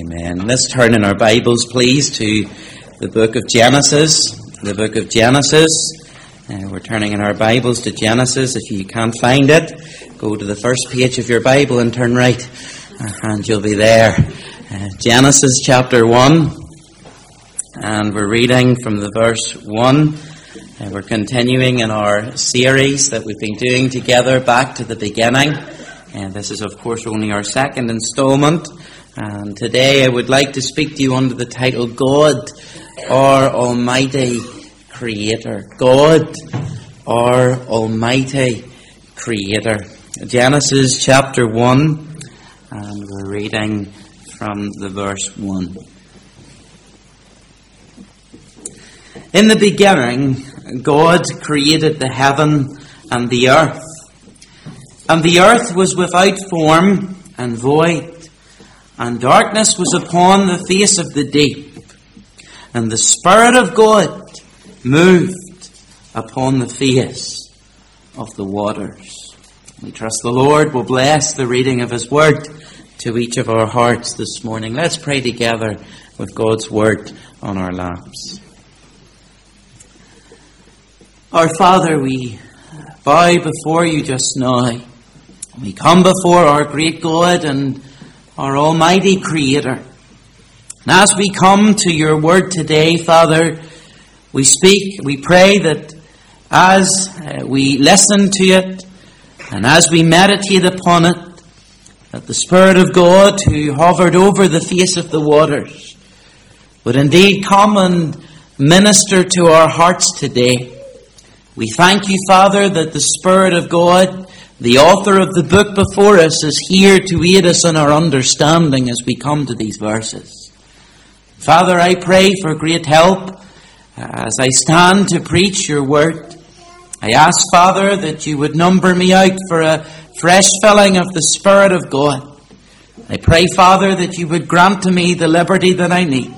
Amen. Let's turn in our Bibles, please, to the book of Genesis. The book of Genesis. Uh, we're turning in our Bibles to Genesis. If you can't find it, go to the first page of your Bible and turn right, uh, and you'll be there. Uh, Genesis chapter 1. And we're reading from the verse 1. Uh, we're continuing in our series that we've been doing together back to the beginning. And this is, of course, only our second installment. And today I would like to speak to you under the title God, our Almighty Creator. God, our Almighty Creator. Genesis chapter 1, and we're reading from the verse 1. In the beginning, God created the heaven and the earth. And the earth was without form and void and darkness was upon the face of the deep, and the Spirit of God moved upon the face of the waters. We trust the Lord will bless the reading of His Word to each of our hearts this morning. Let's pray together with God's Word on our laps. Our Father, we bow before you just now. We come before our great God and our Almighty Creator. And as we come to your word today, Father, we speak, we pray that as uh, we listen to it and as we meditate upon it, that the Spirit of God who hovered over the face of the waters would indeed come and minister to our hearts today. We thank you, Father, that the Spirit of God the author of the book before us is here to aid us in our understanding as we come to these verses. Father, I pray for great help uh, as I stand to preach your word. I ask, Father, that you would number me out for a fresh filling of the Spirit of God. I pray, Father, that you would grant to me the liberty that I need.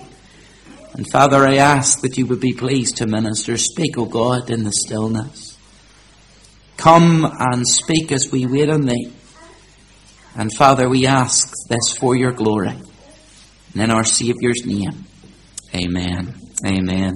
And Father, I ask that you would be pleased to minister. Speak, O God, in the stillness. Come and speak as we wait on thee. And Father, we ask this for your glory. And in our Saviour's name. Amen. Amen.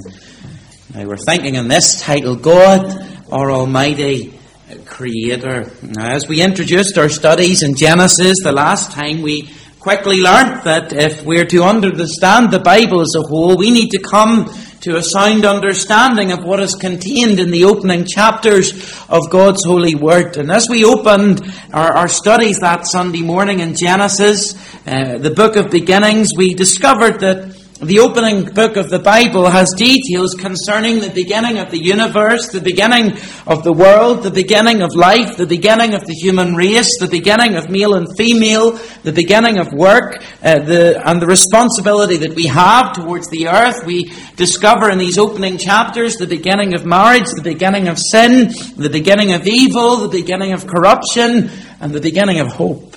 Now we're thinking in this title, God, our Almighty Creator. Now, as we introduced our studies in Genesis the last time, we quickly learnt that if we're to understand the Bible as a whole, we need to come to a sound understanding of what is contained in the opening chapters of God's holy word. And as we opened our, our studies that Sunday morning in Genesis, uh, the book of beginnings, we discovered that the opening book of the Bible has details concerning the beginning of the universe, the beginning of the world, the beginning of life, the beginning of the human race, the beginning of male and female, the beginning of work, uh, the, and the responsibility that we have towards the earth. We discover in these opening chapters the beginning of marriage, the beginning of sin, the beginning of evil, the beginning of corruption, and the beginning of hope.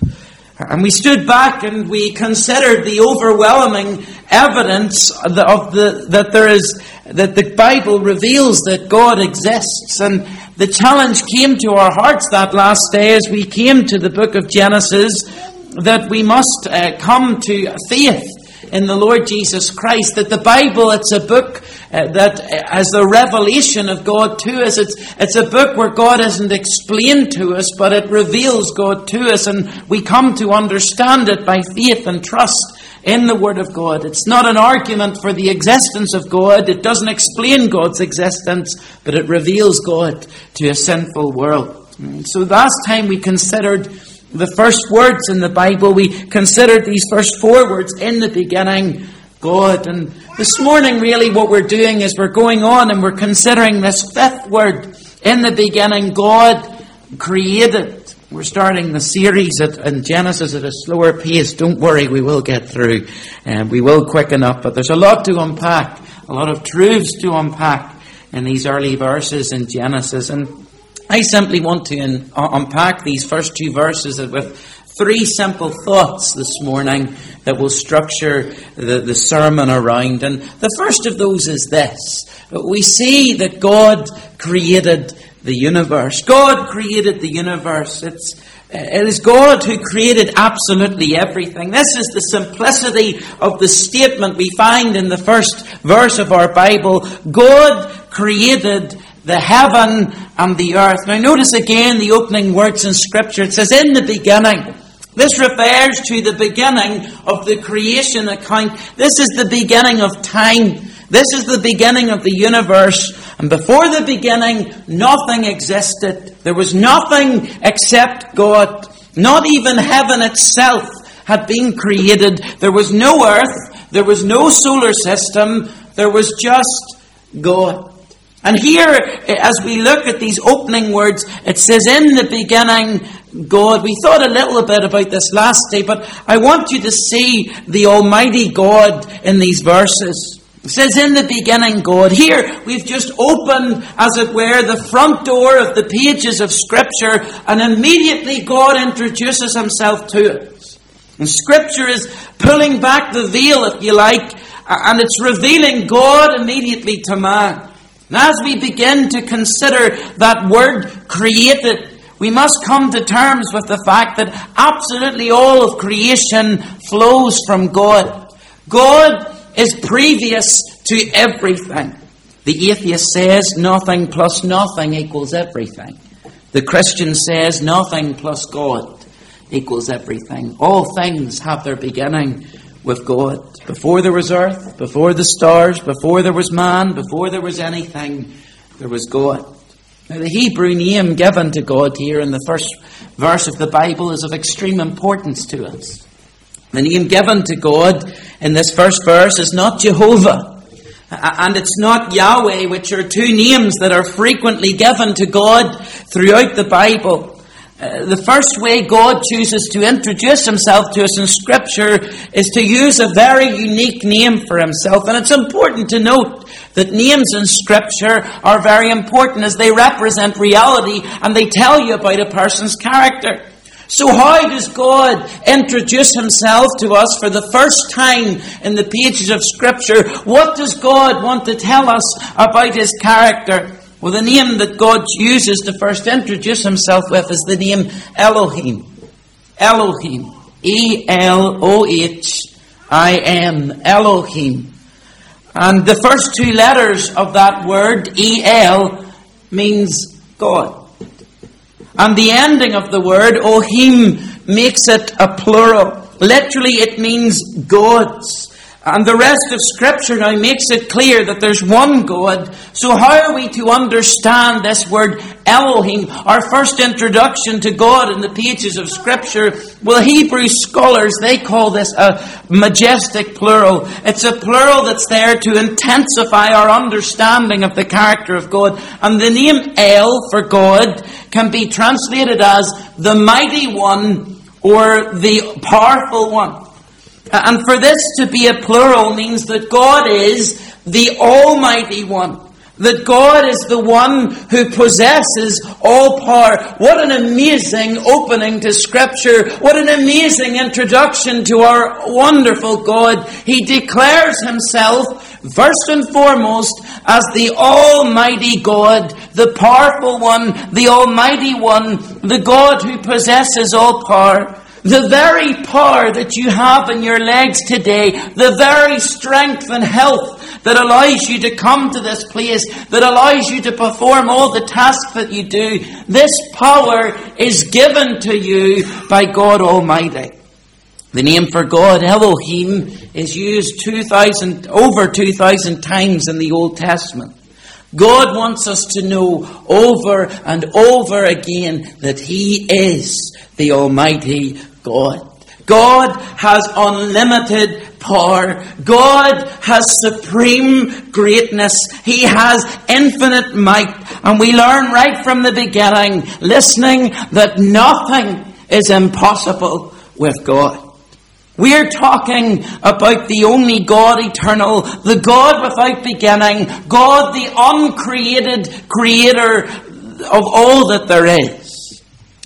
And we stood back and we considered the overwhelming evidence of the, that there is, that the Bible reveals that God exists. And the challenge came to our hearts that last day as we came to the book of Genesis that we must uh, come to faith in the Lord Jesus Christ. That the Bible, it's a book uh, that as the revelation of God to us. It's, it's a book where God isn't explained to us, but it reveals God to us, and we come to understand it by faith and trust in the Word of God. It's not an argument for the existence of God. It doesn't explain God's existence, but it reveals God to a sinful world. So last time we considered the first words in the Bible. We considered these first four words in the beginning, God. And this morning, really, what we're doing is we're going on and we're considering this fifth word in the beginning, God created. We're starting the series at, in Genesis at a slower pace. Don't worry, we will get through and we will quicken up. But there's a lot to unpack, a lot of truths to unpack in these early verses in Genesis. And I simply want to uh, unpack these first two verses with three simple thoughts this morning that will structure the, the sermon around. And the first of those is this. We see that God created the universe. God created the universe. It's, It is God who created absolutely everything. This is the simplicity of the statement we find in the first verse of our Bible. God created the heaven and the earth. Now notice again the opening words in scripture. It says, in the beginning. This refers to the beginning of the creation account. This is the beginning of time. This is the beginning of the universe. And before the beginning, nothing existed. There was nothing except God. Not even heaven itself had been created. There was no earth. There was no solar system. There was just God. And here, as we look at these opening words, it says, In the beginning, God. We thought a little bit about this last day, but I want you to see the Almighty God in these verses. It says, In the beginning, God. Here, we've just opened, as it were, the front door of the pages of Scripture, and immediately God introduces Himself to us. And Scripture is pulling back the veil, if you like, and it's revealing God immediately to man. And as we begin to consider that word created, we must come to terms with the fact that absolutely all of creation flows from God. God is previous to everything. The atheist says nothing plus nothing equals everything. The Christian says nothing plus God equals everything. All things have their beginning with God. Before there was earth, before the stars, before there was man, before there was anything, there was God. Now, the Hebrew name given to God here in the first verse of the Bible is of extreme importance to us. The name given to God in this first verse is not Jehovah, and it's not Yahweh, which are two names that are frequently given to God throughout the Bible. Uh, the first way God chooses to introduce himself to us in Scripture is to use a very unique name for himself. And it's important to note that names in Scripture are very important as they represent reality and they tell you about a person's character. So, how does God introduce Himself to us for the first time in the pages of Scripture? What does God want to tell us about His character? Well, the name that God uses to first introduce himself with is the name Elohim. Elohim. E L O H I M. Elohim. And the first two letters of that word, E L, means God. And the ending of the word, Ohim, makes it a plural. Literally, it means gods. And the rest of Scripture now makes it clear that there's one God. So how are we to understand this word Elohim, our first introduction to God in the pages of Scripture? Well, Hebrew scholars, they call this a majestic plural. It's a plural that's there to intensify our understanding of the character of God. And the name El for God can be translated as the mighty one or the powerful one. Uh, and for this to be a plural means that God is the Almighty One. That God is the one who possesses all power. What an amazing opening to Scripture. What an amazing introduction to our wonderful God. He declares Himself, first and foremost, as the Almighty God, the powerful one, the Almighty One, the God who possesses all power. The very power that you have in your legs today, the very strength and health that allows you to come to this place, that allows you to perform all the tasks that you do, this power is given to you by God Almighty. The name for God, Elohim, is used 2,000, over 2,000 times in the Old Testament. God wants us to know over and over again that He is the Almighty God. God has unlimited power. God has supreme greatness. He has infinite might. And we learn right from the beginning, listening, that nothing is impossible with God. We're talking about the only God eternal, the God without beginning, God the uncreated creator of all that there is.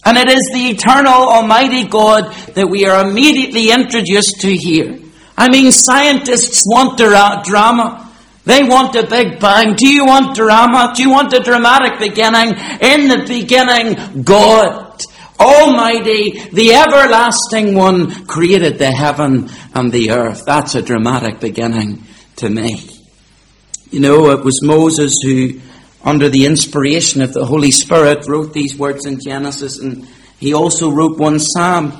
And it is the eternal Almighty God that we are immediately introduced to here. I mean, scientists want drama. They want a big bang. Do you want drama? Do you want a dramatic beginning? In the beginning, God. Almighty, the everlasting one, created the heaven and the earth. That's a dramatic beginning to me. You know, it was Moses who, under the inspiration of the Holy Spirit, wrote these words in Genesis, and he also wrote one psalm.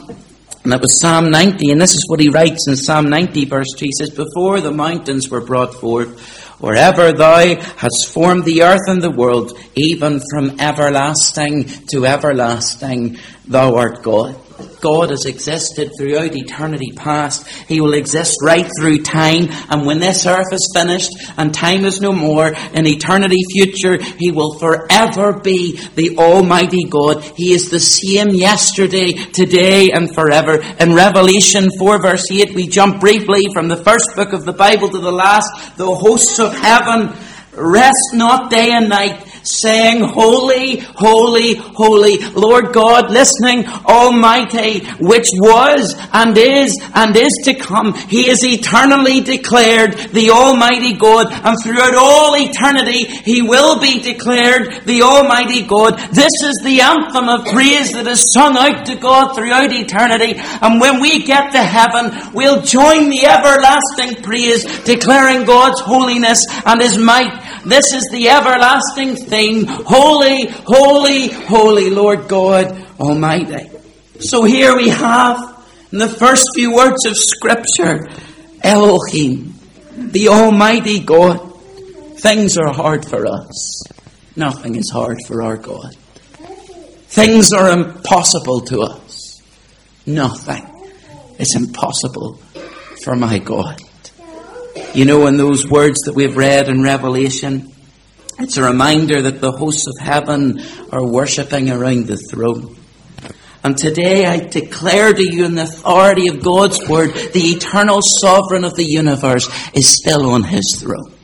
And that was Psalm 90, and this is what he writes in Psalm 90, verse 2. He says, Before the mountains were brought forth, Wherever thou hast formed the earth and the world, even from everlasting to everlasting, thou art God. God has existed throughout eternity past. He will exist right through time. And when this earth is finished and time is no more, in eternity future, He will forever be the Almighty God. He is the same yesterday, today, and forever. In Revelation 4 verse 8, we jump briefly from the first book of the Bible to the last. The hosts of heaven rest not day and night saying, Holy, holy, holy, Lord God, listening, Almighty, which was and is and is to come. He is eternally declared the Almighty God, and throughout all eternity, He will be declared the Almighty God. This is the anthem of praise that is sung out to God throughout eternity, and when we get to heaven, we'll join the everlasting praise, declaring God's holiness and His might. This is the everlasting thing Holy, holy, holy Lord God Almighty. So here we have in the first few words of Scripture Elohim, the Almighty God. Things are hard for us. Nothing is hard for our God. Things are impossible to us. Nothing is impossible for my God. You know, in those words that we've read in Revelation, it's a reminder that the hosts of heaven are worshipping around the throne. And today I declare to you in the authority of God's word, the eternal sovereign of the universe is still on his throne.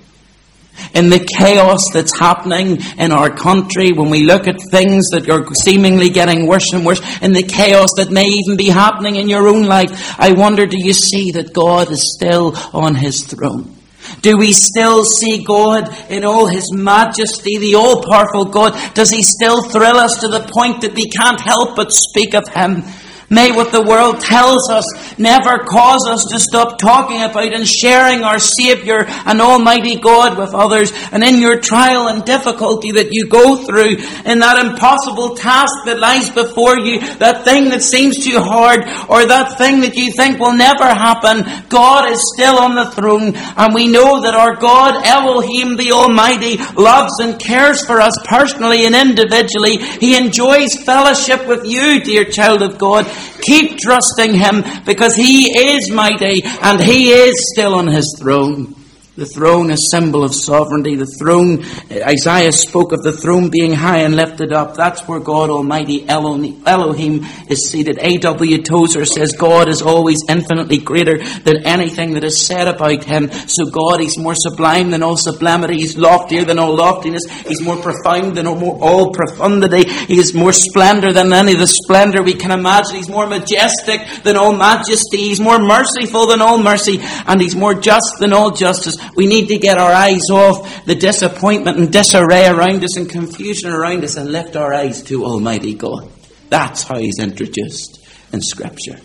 In the chaos that's happening in our country, when we look at things that are seemingly getting worse and worse, in the chaos that may even be happening in your own life, I wonder do you see that God is still on his throne? Do we still see God in all His majesty, the all powerful God? Does He still thrill us to the point that we can't help but speak of Him? May what the world tells us never cause us to stop talking about and sharing our Saviour and Almighty God with others. And in your trial and difficulty that you go through, in that impossible task that lies before you, that thing that seems too hard, or that thing that you think will never happen, God is still on the throne. And we know that our God, Elohim the Almighty, loves and cares for us personally and individually. He enjoys fellowship with you, dear child of God. Keep trusting Him because He is mighty and He is still on His throne. The throne, a symbol of sovereignty. The throne, Isaiah spoke of the throne being high and lifted up. That's where God Almighty Elohim is seated. A.W. Tozer says God is always infinitely greater than anything that is said about Him. So God, He's more sublime than all sublimity. He's loftier than all loftiness. He's more profound than all profundity. He is more splendor than any of the splendor we can imagine. He's more majestic than all majesty. He's more merciful than all mercy. And He's more just than all justice. We need to get our eyes off the disappointment and disarray around us and confusion around us and lift our eyes to Almighty God. That's how He's introduced in Scripture.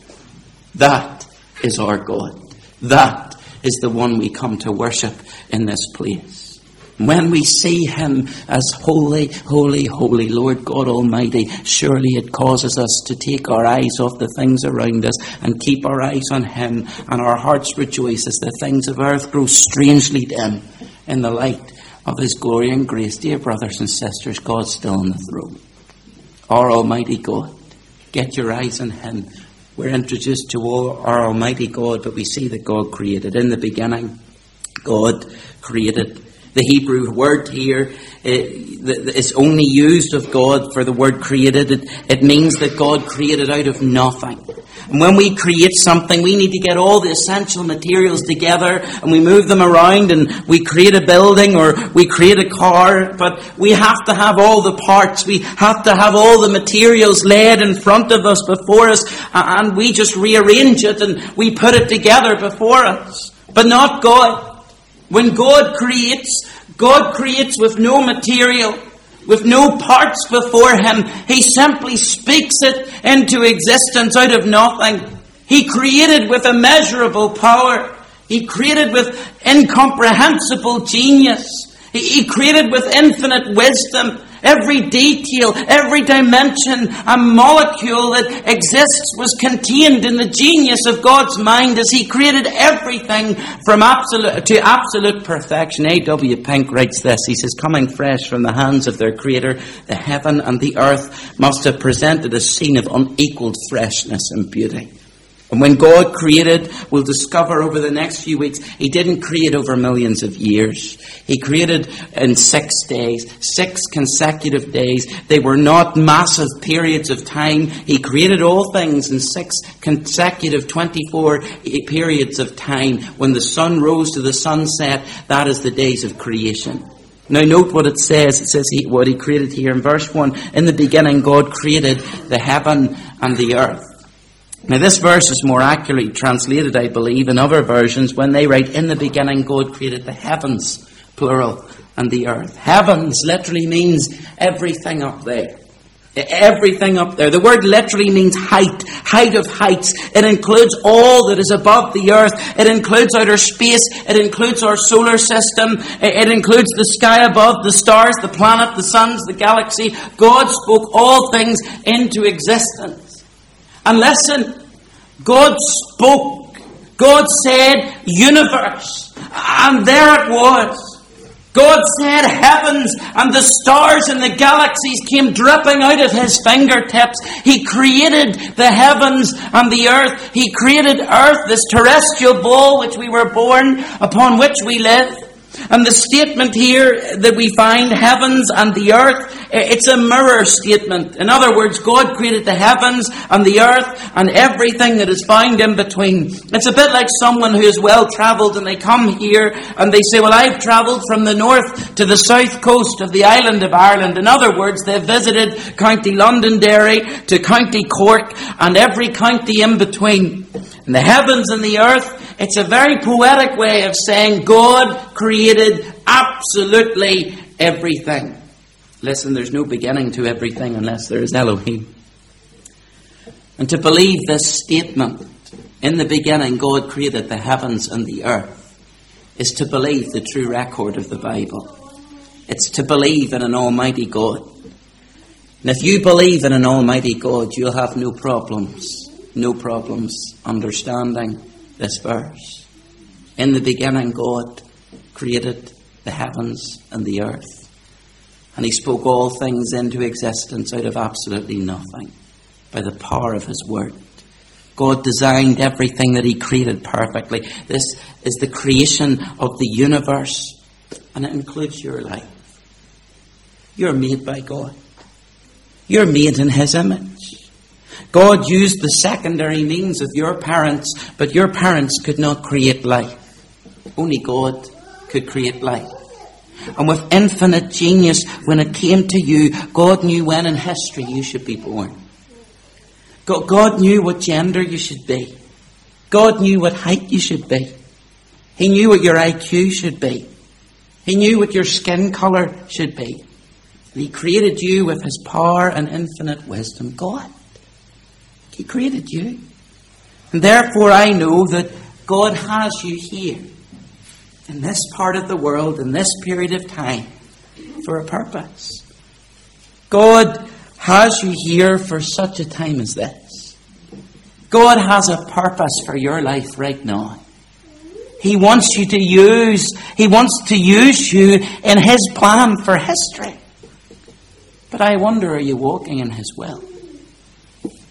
That is our God. That is the one we come to worship in this place. When we see Him as holy, holy, holy, Lord God Almighty, surely it causes us to take our eyes off the things around us and keep our eyes on Him, and our hearts rejoice as the things of earth grow strangely dim in the light of His glory and grace. Dear brothers and sisters, God's still on the throne. Our Almighty God. Get your eyes on Him. We're introduced to our Almighty God, but we see that God created. In the beginning, God created the Hebrew word here is only used of God for the word created. It, means that God created out of nothing. And when we create something, we need to get all the essential materials together and we move them around and we create a building or we create a car, but we have to have all the parts. We have to have all the materials laid in front of us before us and we just rearrange it and we put it together before us. But not God. When God creates, God creates with no material. with no parts before him. He simply speaks it into existence out of nothing. He created with immeasurable power. He created with incomprehensible genius. He created with infinite wisdom. Every detail, every dimension and molecule that exists was contained in the genius of God's mind as He created everything from absolute to absolute perfection. A.W. Pink writes this. He says, coming fresh from the hands of their Creator, the heaven and the earth must have presented a scene of unequaled freshness and beauty. And when God created, we'll discover over the next few weeks, He didn't create over millions of years. He created in six days, six consecutive days. They were not massive periods of time. He created all things in six consecutive 24 periods of time. When the sun rose to the sunset, that is the days of creation. Now note what it says. It says he, what he created here in verse 1. In the beginning, God created the heaven and the earth. Now, this verse is more accurately translated, I believe, in other versions when they write, In the beginning, God created the heavens, plural, and the earth. Heavens literally means everything up there. Everything up there. The word literally means height, height of heights. It includes all that is above the earth. It includes outer space. It includes our solar system. It includes the sky above, the stars, the planet, the suns, the galaxy. God spoke all things into existence. And listen, God spoke. God said universe. And there it was. God said heavens and the stars and the galaxies came dripping out of his fingertips. He created the heavens and the earth. He created earth, this terrestrial ball which we were born, upon which we live. And the statement here that we find, heavens and the earth, it's a mirror statement. In other words, God created the heavens and the earth and everything that is found in between. It's a bit like someone who is well travelled and they come here and they say, well, I've travelled from the north to the south coast of the island of Ireland. In other words, they've visited County Londonderry to County Cork and every county in between. And the heavens and the earth it's a very poetic way of saying God created absolutely everything. Listen, there's no beginning to everything unless there is Elohim. And to believe this statement, in the beginning God created the heavens and the earth, is to believe the true record of the Bible. It's to believe in an Almighty God. And if you believe in an Almighty God, you'll have no problems, no problems understanding this verse. In the beginning, God created the heavens and the earth. And He spoke all things into existence out of absolutely nothing by the power of His Word. God designed everything that He created perfectly. This is the creation of the universe, and it includes your life. You're made by God. You're made in His image. God used the secondary means of your parents, but your parents could not create life. Only God could create life. And with infinite genius, when it came to you, God knew when in history you should be born. God knew what gender you should be. God knew what height you should be. He knew what your IQ should be. He knew what your skin colour should be. And he created you with his power and infinite wisdom. God. He created you. And therefore, I know that God has you here in this part of the world, in this period of time, for a purpose. God has you here for such a time as this. God has a purpose for your life right now. He wants you to use, He wants to use you in His plan for history. But I wonder, are you walking in His will?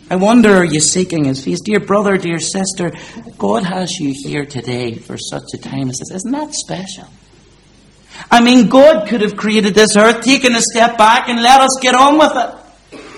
I wonder, are you seeking His face? Dear brother, dear sister, God has you here today for such a time as this. Isn't that special? I mean, God could have created this earth, taken a step back, and let us get on with it.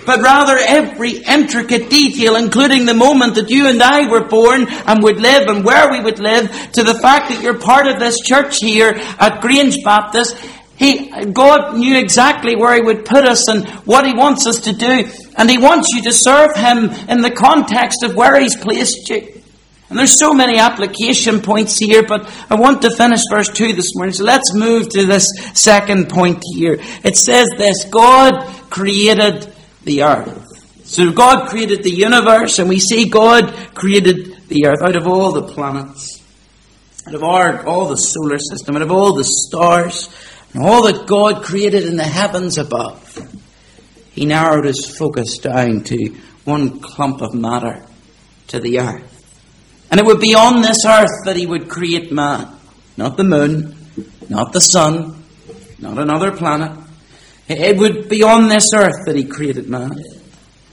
But rather, every intricate detail, including the moment that you and I were born and would live and where we would live, to the fact that you're part of this church here at Grange Baptist, he, God knew exactly where He would put us and what He wants us to do. And He wants you to serve Him in the context of where He's placed you. And there's so many application points here, but I want to finish verse 2 this morning. So let's move to this second point here. It says this God created the earth. So God created the universe, and we see God created the earth out of all the planets, out of our, all the solar system, out of all the stars, and all that God created in the heavens above. He narrowed his focus down to one clump of matter, to the earth. And it would be on this earth that he would create man. Not the moon, not the sun, not another planet. It would be on this earth that he created man.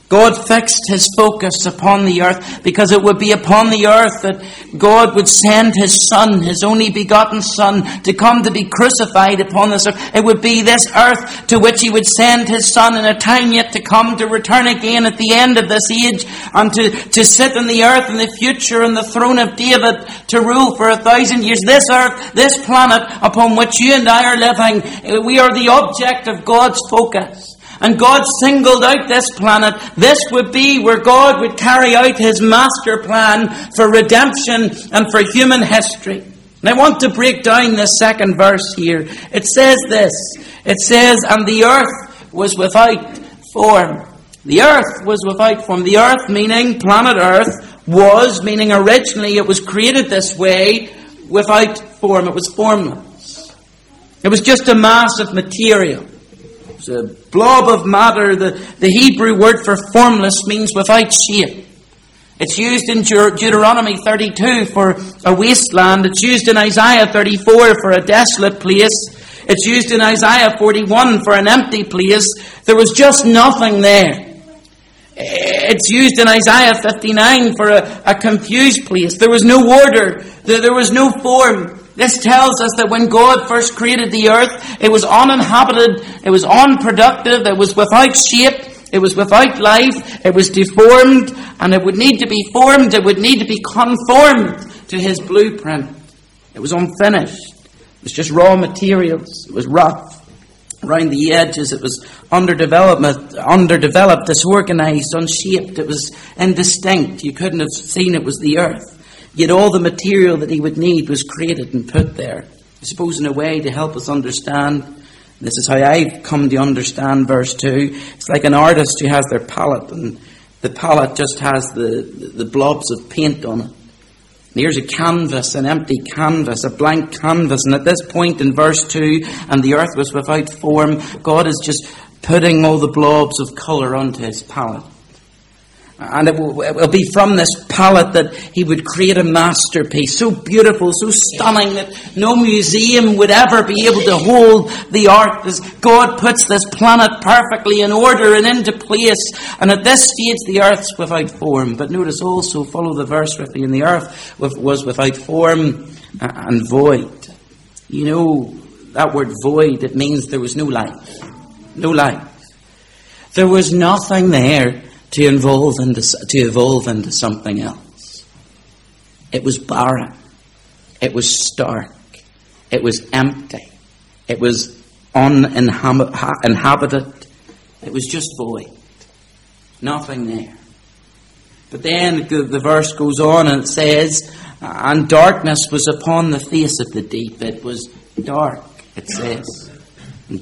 God fixed his focus upon the earth because it would be upon the earth that God would send his son, his only begotten son, to come to be crucified upon this earth. It would be this earth to which he would send his son in a time yet to come to return again at the end of this age and to, to sit on the earth in the future on the throne of David to rule for a thousand years. This earth, this planet upon which you and I are living, we are the object of God's focus. And God singled out this planet. This would be where God would carry out his master plan for redemption and for human history. And I want to break down this second verse here. It says this. It says, And the earth was without form. The earth was without form. The earth, meaning planet earth, was, meaning originally it was created this way, without form. It was formless. It was just a mass of material. A blob of matter. The, the Hebrew word for formless means without shape. It's used in Deuteronomy 32 for a wasteland. It's used in Isaiah 34 for a desolate place. It's used in Isaiah 41 for an empty place. There was just nothing there. It's used in Isaiah 59 for a, a confused place. There was no order. There, there was no form. This tells us that when God first created the earth, it was uninhabited, it was unproductive, it was without shape, it was without life, it was deformed, and it would need to be formed, it would need to be conformed to His blueprint. It was unfinished. It was just raw materials. It was rough. Around the edges, it was underdeveloped, underdeveloped, disorganized, unshaped. It was indistinct. You couldn't have seen it was the earth. Yet all the material that he would need was created and put there. I suppose in a way to help us understand. This is how I've come to understand verse 2. It's like an artist who has their palette and the palette just has the, the blobs of paint on it. And here's a canvas, an empty canvas, a blank canvas. And at this point in verse 2, and the earth was without form, God is just putting all the blobs of colour onto his palette. And it will, it will, be from this palette that he would create a masterpiece, so beautiful, so stunning that no museum would ever be able to hold the art as God puts this planet perfectly in order and into place. And at this stage, the earth's without form. But notice also, follow the verse with me, and the earth was without form uh, and void. You know, that word void, it means there was no life. No life. There was nothing there to evolve into, to evolve into something else. It was barren. It was stark. It was empty. It was uninhabited. It was just void. Nothing there. But then the, the verse goes on and it says, and darkness was upon the face of the deep. It was dark, it says.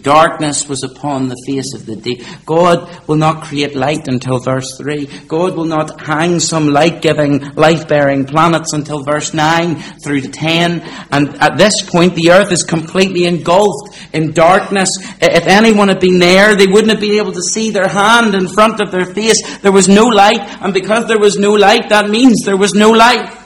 Darkness was upon the face of the deep. God will not create light until verse 3. God will not hang some light giving, life bearing planets until verse 9 through to 10. And at this point, the earth is completely engulfed in darkness. If anyone had been there, they wouldn't have been able to see their hand in front of their face. There was no light. And because there was no light, that means there was no life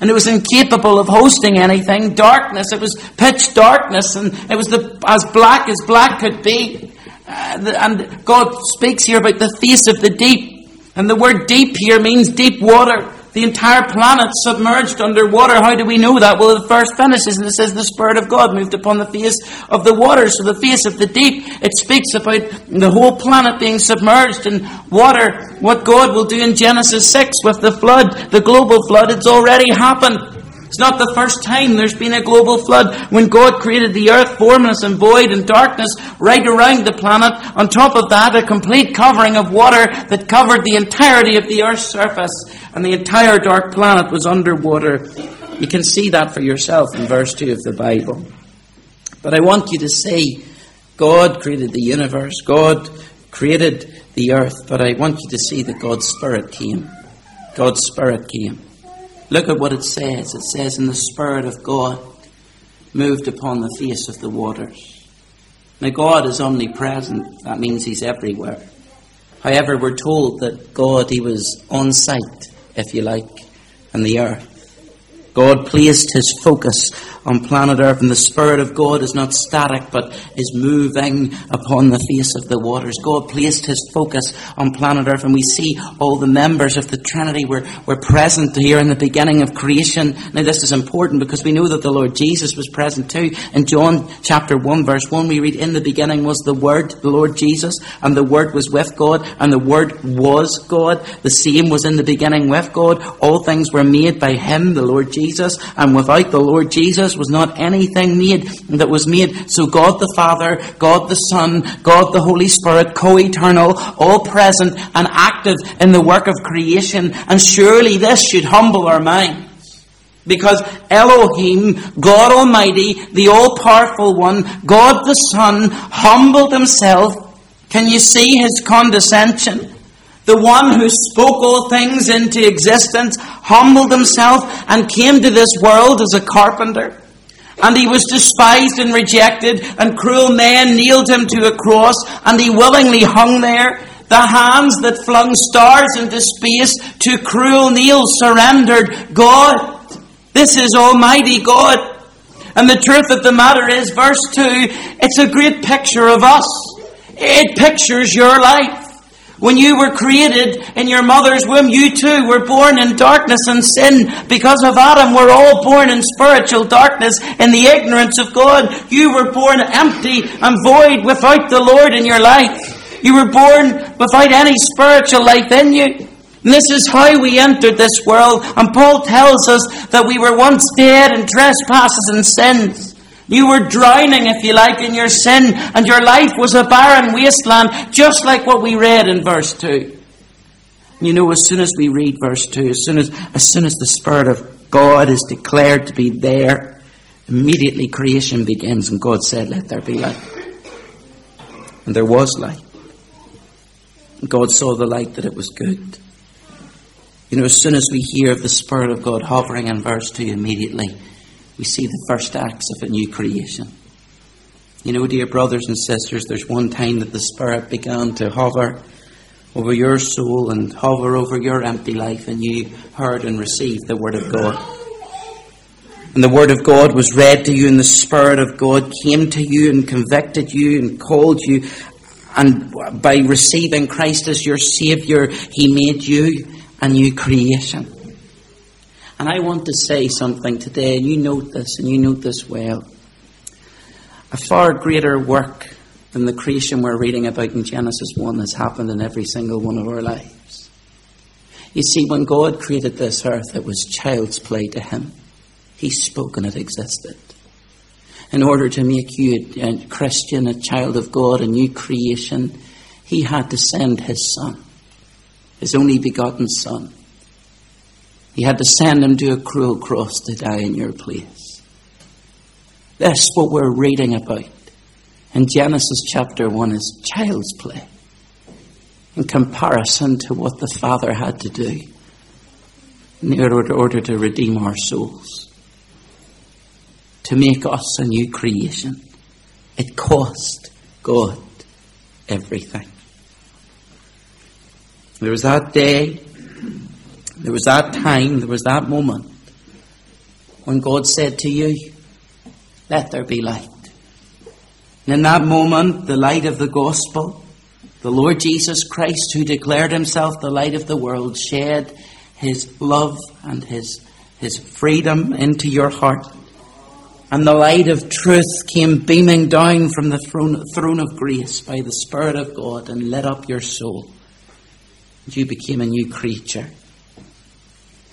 and it was incapable of hosting anything. Darkness, it was pitch darkness, and it was the, as black as black could be. Uh, the, and God speaks here about the face of the deep. And the word deep here means deep water. The entire planet submerged under water. How do we know that? Well, the first finishes and it says the Spirit of God moved upon the face of the water. So the face of the deep, it speaks about the whole planet being submerged in water. What God will do in Genesis 6 with the flood, the global flood, it's already happened. It's not the first time there's been a global flood. When God created the earth, formless and void and darkness right around the planet. On top of that, a complete covering of water that covered the entirety of the earth's surface. And the entire dark planet was underwater. You can see that for yourself in verse 2 of the Bible. But I want you to see God created the universe. God created the earth. But I want you to see that God's Spirit came. God's Spirit came. Look at what it says. It says, "In the Spirit of God moved upon the face of the waters. Now, God is omnipresent. That means He's everywhere. However, we're told that God, He was on site, if you like, in the earth. God placed His focus on planet Earth, and the Spirit of God is not static but is moving upon the face of the waters. God placed His focus on planet Earth, and we see all the members of the Trinity were, were present here in the beginning of creation. Now, this is important because we know that the Lord Jesus was present too. In John chapter 1, verse 1, we read, In the beginning was the Word, the Lord Jesus, and the Word was with God, and the Word was God. The same was in the beginning with God. All things were made by Him, the Lord Jesus, and without the Lord Jesus, was not anything made that was made. So God the Father, God the Son, God the Holy Spirit, co-eternal, all present and active in the work of creation. And surely this should humble our minds. Because Elohim, God Almighty, the all-powerful one, God the Son, humbled himself. Can you see his condescension? The one who spoke all things into existence humbled himself and came to this world as a carpenter. And he was despised and rejected, and cruel men nailed him to a cross, and he willingly hung there. The hands that flung stars into space to cruel nails surrendered God. This is Almighty God. And the truth of the matter is, verse 2, it's a great picture of us. It pictures your life. When you were created in your mother's womb, you too were born in darkness and sin. Because of Adam, we're all born in spiritual darkness in the ignorance of God. You were born empty and void without the Lord in your life. You were born without any spiritual life in you. And this is how we entered this world. And Paul tells us that we were once dead in trespasses and sins. You were drowning, if you like, in your sin, and your life was a barren wasteland, just like what we read in verse 2. You know, as soon as we read verse 2, as soon as, as soon as the Spirit of God is declared to be there, immediately creation begins, and God said, Let there be light. And there was light. And God saw the light that it was good. You know, as soon as we hear of the Spirit of God hovering in verse 2, immediately we see the first acts of a new creation. You know, dear brothers and sisters, there's one time that the Spirit began to hover over your soul and hover over your empty life, and you heard and received the Word of God. And the Word of God was read to you, and the Spirit of God came to you and convicted you and called you. And by receiving Christ as your Saviour, He made you a new creation. And I want to say something today, and you note this, and you note this well. A far greater work than the creation we're reading about in Genesis 1 has happened in every single one of our lives. You see, when God created this earth, it was child's play to Him. He spoke and it existed. In order to make you a Christian, a child of God, a new creation, He had to send His Son, His only begotten Son he had to send him to a cruel cross to die in your place. That's what we're reading about. In Genesis chapter 1 is child's play in comparison to what the Father had to do in order to redeem our souls, to make us a new creation. It cost God everything. There was that day there was that time, there was that moment when God said to you, Let there be light. And in that moment, the light of the gospel, the Lord Jesus Christ, who declared himself the light of the world, shed his love and his, his freedom into your heart. And the light of truth came beaming down from the throne, throne of grace by the Spirit of God and lit up your soul. And you became a new creature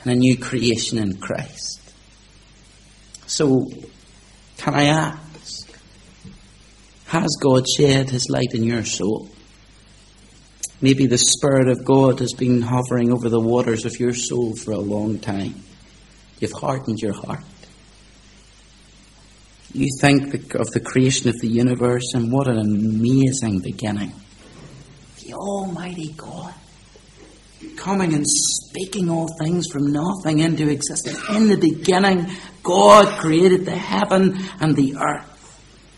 and a new creation in Christ. So, can I ask, has God shed his light in your soul? Maybe the Spirit of God has been hovering over the waters of your soul for a long time. You've hardened your heart. You think of the creation of the universe and what an amazing beginning. The Almighty God coming and speaking all things from nothing into existence. In the beginning, God created the heaven and the earth.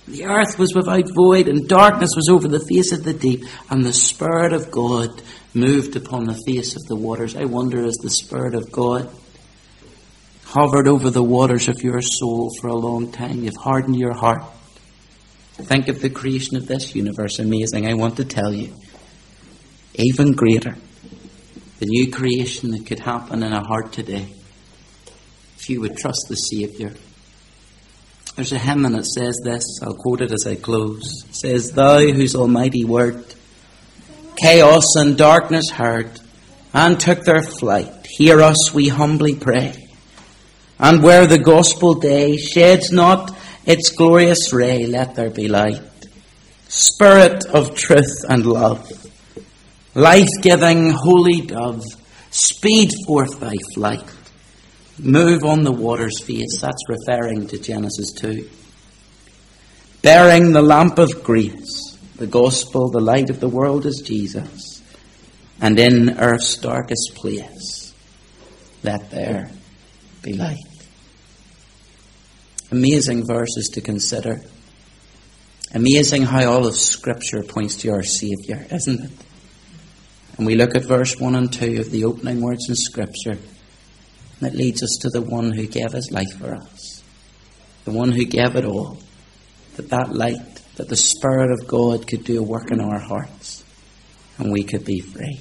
The earth was without void, and darkness was over the face of the deep, and the Spirit of God moved upon the face of the waters. I wonder, as the Spirit of God hovered over the waters of your soul for a long time, you've hardened your heart. Think of the creation of this universe. Amazing. I want to tell you. Even greater. The new creation that could happen in a heart today. If you would trust the Saviour. There's a hymn and it says this, I'll quote it as I close. It says, Thou whose almighty word chaos and darkness heard and took their flight, hear us, we humbly pray. And where the gospel day sheds not its glorious ray, let there be light. Spirit of truth and love, life giving holy dove, speed forth thy flight. Move on the water's face. That's referring to Genesis 2. Bearing the lamp of grace, the gospel, the light of the world is Jesus. And in earth's darkest place, let there be light. Amazing verses to consider. Amazing how all of Scripture points to our Saviour, isn't it? And we look at verse 1 and 2 of the opening words in Scripture that leads us to the one who gave his life for us, the one who gave it all, that that light, that the Spirit of God could do a work in our hearts, and we could be free.